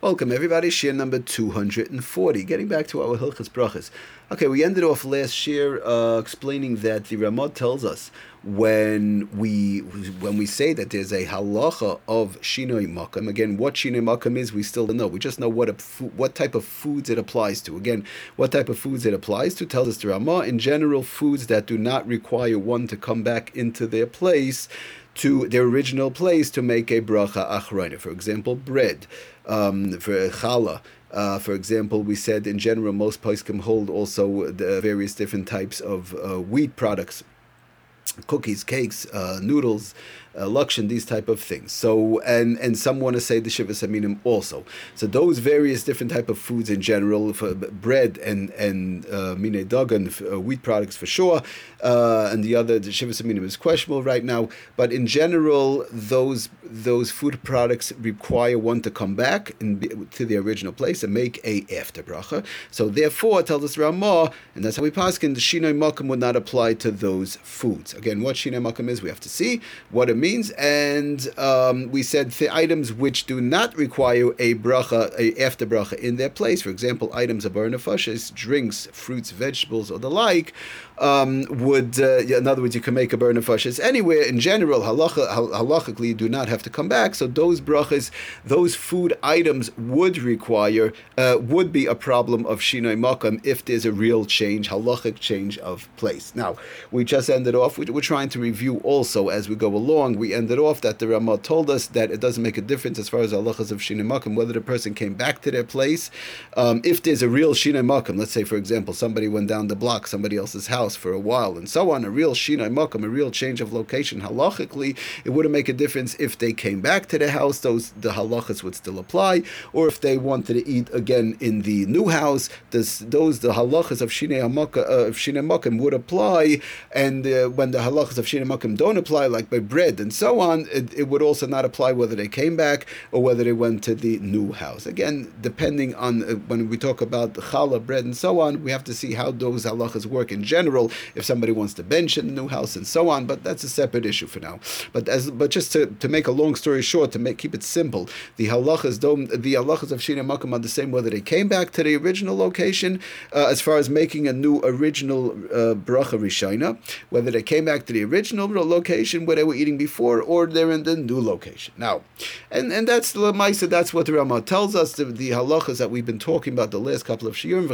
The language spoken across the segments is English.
Welcome everybody, share number 240. Getting back to our Hilchas Brachas. Okay, we ended off last year uh, explaining that the Ramah tells us when we when we say that there's a halacha of shinoi makam. Again, what shinoi makam is, we still don't know. We just know what a, what type of foods it applies to. Again, what type of foods it applies to tells us the Ramah. In general, foods that do not require one to come back into their place to their original place to make a bracha achrayna. For example, bread um, for challah. Uh, for example, we said in general most poskim hold also the various different types of uh, wheat products, cookies, cakes, uh, noodles, lakshan, these type of things. So, and and some want to say the shiva saminim also. So those various different type of foods in general, for bread and and uh, mine dagan, uh, wheat products for sure, uh, and the other the shiva saminim is questionable right now. But in general, those those food products require one to come back and to the original place and make a after bracha. So therefore, tells us Ramah, and that's how we pass in the shinoi makam would not apply to those foods. Again, what shinoi makam is, we have to see what it means means, and um, we said the items which do not require a bracha, a after bracha in their place. For example, items of nefashis, drinks, fruits, vegetables, or the like, um, would, uh, in other words, you can make a burn nefashis anywhere. In general, halacha, halachically, you do not have to come back. So those brachas, those food items would require, uh, would be a problem of shinoi makam if there's a real change, halachic change of place. Now, we just ended off. We're trying to review also as we go along we ended off that the Ramah told us that it doesn't make a difference as far as halachas of shinemakim whether the person came back to their place. Um, if there's a real shinemakim, let's say for example somebody went down the block somebody else's house for a while and so on, a real shinemakim, a real change of location halachically, it wouldn't make a difference if they came back to the house. Those the halachas would still apply, or if they wanted to eat again in the new house, this, those the halachas of shinemakim uh, would apply, and uh, when the halachas of shinemakim don't apply, like by bread and and so on, it, it, would also not apply whether they came back or whether they went to the new house. Again, depending on uh, when we talk about challah, bread, and so on, we have to see how those halachas work in general. If somebody wants to bench in the new house and so on, but that's a separate issue for now. But as but just to, to make a long story short, to make keep it simple, the halachas don't the halachas of shina makam are the same whether they came back to the original location uh, as far as making a new original uh, bracha rishina, whether they came back to the original location where they were eating before or they're in the new location. Now, and, and that's the Lamaisa, that's what the Ramah tells us, the, the halachas that we've been talking about the last couple of shiurim,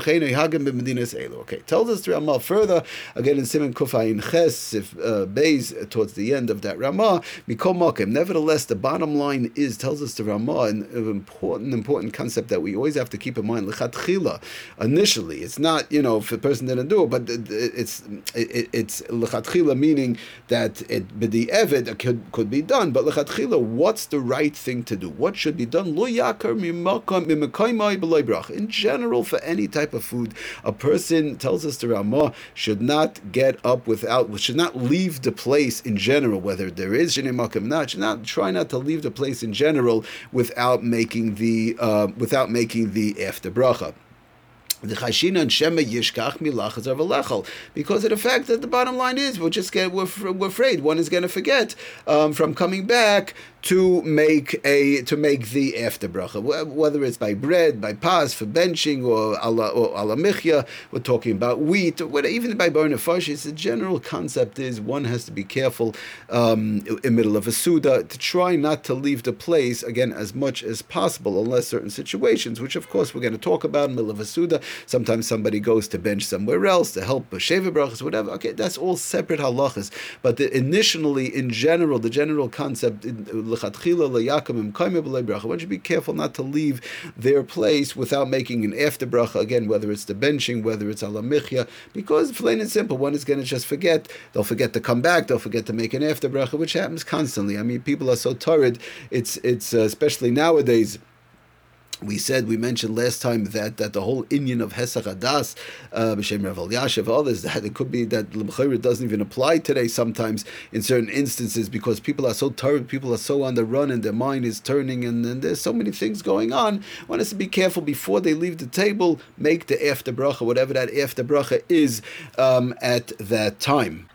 Okay, tells us the Ramah further, again in Simon Kufayin Ches, if uh, Beis, uh, towards the end of that Ramah, Mikol Makim. Nevertheless, the bottom line is, tells us the Ramah, an important, important concept that we always have to keep in mind, Lechatchila, initially, it's not, you know, if a person didn't do it, but it's, it, it's Lechatchila meaning that it, the Evid, could, could be done. But lechatchila, what's the right thing to do? What should be done? Lo yakar In general, for any type of food, a person tells us the Ramah should not get up without, should not leave the place in general, whether there is shinei makam not, should not try not to leave the place in general without making the uh, without making the after bracha. Because of the fact that the bottom line is we're just get, we're, we're afraid one is going to forget um, from coming back to make a to make the after bracha, whether it's by bread, by pas for benching, or ala or ala michya. We're talking about wheat, or whatever, even by bar nefashis. The general concept is one has to be careful um, in the middle of a suda to try not to leave the place again as much as possible, unless certain situations, which of course we're going to talk about in the middle of a suda. Sometimes somebody goes to bench somewhere else to help sheva brachas, whatever. Okay, that's all separate halachas. But the, initially, in general, the general concept. In, one should be careful not to leave their place without making an after bracha, again, whether it's the benching, whether it's alamichya, because plain and simple, one is going to just forget. They'll forget to come back, they'll forget to make an after bracha, which happens constantly. I mean, people are so tired, it's, it's uh, especially nowadays we said we mentioned last time that, that the whole Indian of Hesach Adas, uh, B'Shem Rav Yashiv, others that it could be that L'Mchayr doesn't even apply today sometimes in certain instances because people are so tired, people are so on the run, and their mind is turning, and, and there's so many things going on. One has to be careful before they leave the table. Make the after bracha, whatever that after bracha is, um, at that time.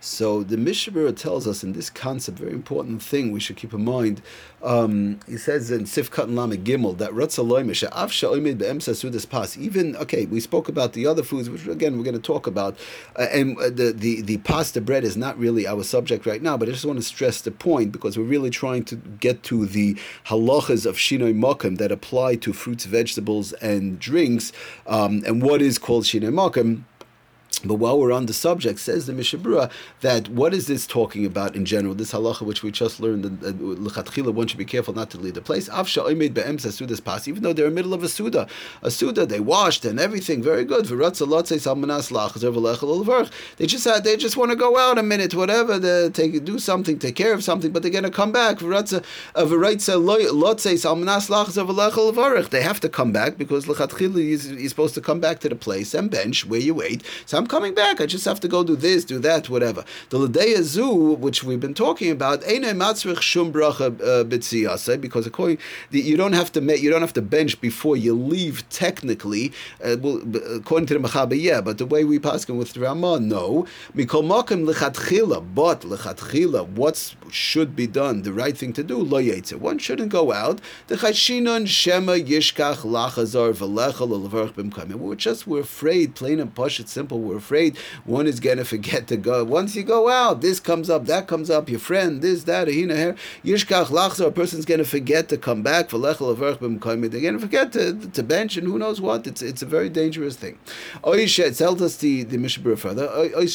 So the Mishnah Berurah tells us in this concept, very important thing we should keep in mind. Um, he says in Sifkat and Lama Gimel that Ratzaloy Mesheh, Avsha Oimid Be'emsasudas pas. Even okay, we spoke about the other foods, which again we're going to talk about, uh, and uh, the, the the pasta bread is not really our subject right now. But I just want to stress the point because we're really trying to get to the halachas of shinoi makim that apply to fruits, vegetables, and drinks, um, and what is called shinoi makim. But while we're on the subject, says the Mishnah Berurah that what is this talking about in general? This halacha which we just learned, uh, uh, that lechatchila, one should be careful not to leave the place. Even though they're in the middle of a suda, a suda they washed and everything very good. They just had, they just want to go out a minute, whatever, they take do something, take care of something, but they're going to come back. Uh, they have to come back because is supposed to come back to the place and bench where you wait. Coming back. I just have to go do this, do that, whatever. The Ladeya Zoo, which we've been talking about, uh, because according you don't have to you don't have to bench before you leave. Technically, uh, well, according to the Mechaber, yeah, but the way we pass with Ramah, no. Mikol makim but lechatchila, what should be done, the right thing to do, lo One shouldn't go out. The chashinon shema yishkach lachazar v'lechal We're just we're afraid, plain and push it simple we're afraid one is to forget to go. Once you go out, this comes up, that comes up, your friend, this, that, here. Yishkach lachzer, a person's to forget to come back. for They're going to forget to, to bench and who knows what. It's it's a very dangerous thing. It tells us the, the Mishnah further. Or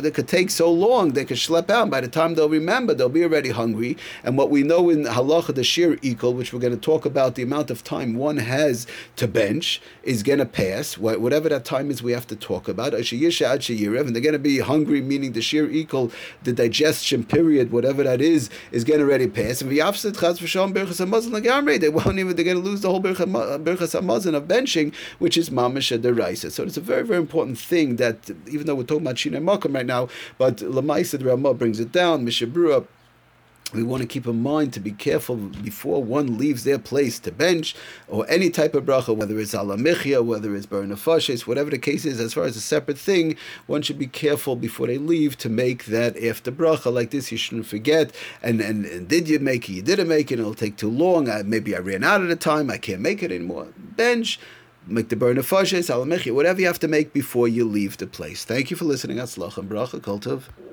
they could take so long, they could schlep out. By the time they'll remember, they'll be already hungry. And what we know in halacha, the shiur ikul, which we're going to talk about, the amount of time one has to bench is going to pass, whatever that time is we have to talk about. And they're going to be hungry, meaning the shiur ikul, the digestion period, whatever that is, is going to already pass. And they won't even, they're going to lose the whole Birchas Hamazon of benching, which is Mamish Deraisa. So it's a very, very important thing that, even though we're talking about Shina Makam right now, but Lamaisa the Ramah brings it down, Mishnah Berurah we want to keep in mind to be careful before one leaves their place to bench or any type of bracha, whether it's alamichia, whether it's bernafashes, whatever the case is, as far as a separate thing, one should be careful before they leave to make that after bracha like this. You shouldn't forget. And, and, and did you make it? You didn't make it. It'll take too long. I, maybe I ran out of the time. I can't make it anymore. Bench make the burn of fashes, whatever you have to make before you leave the place. Thank you for listening. Atzlach and bracha, kultov.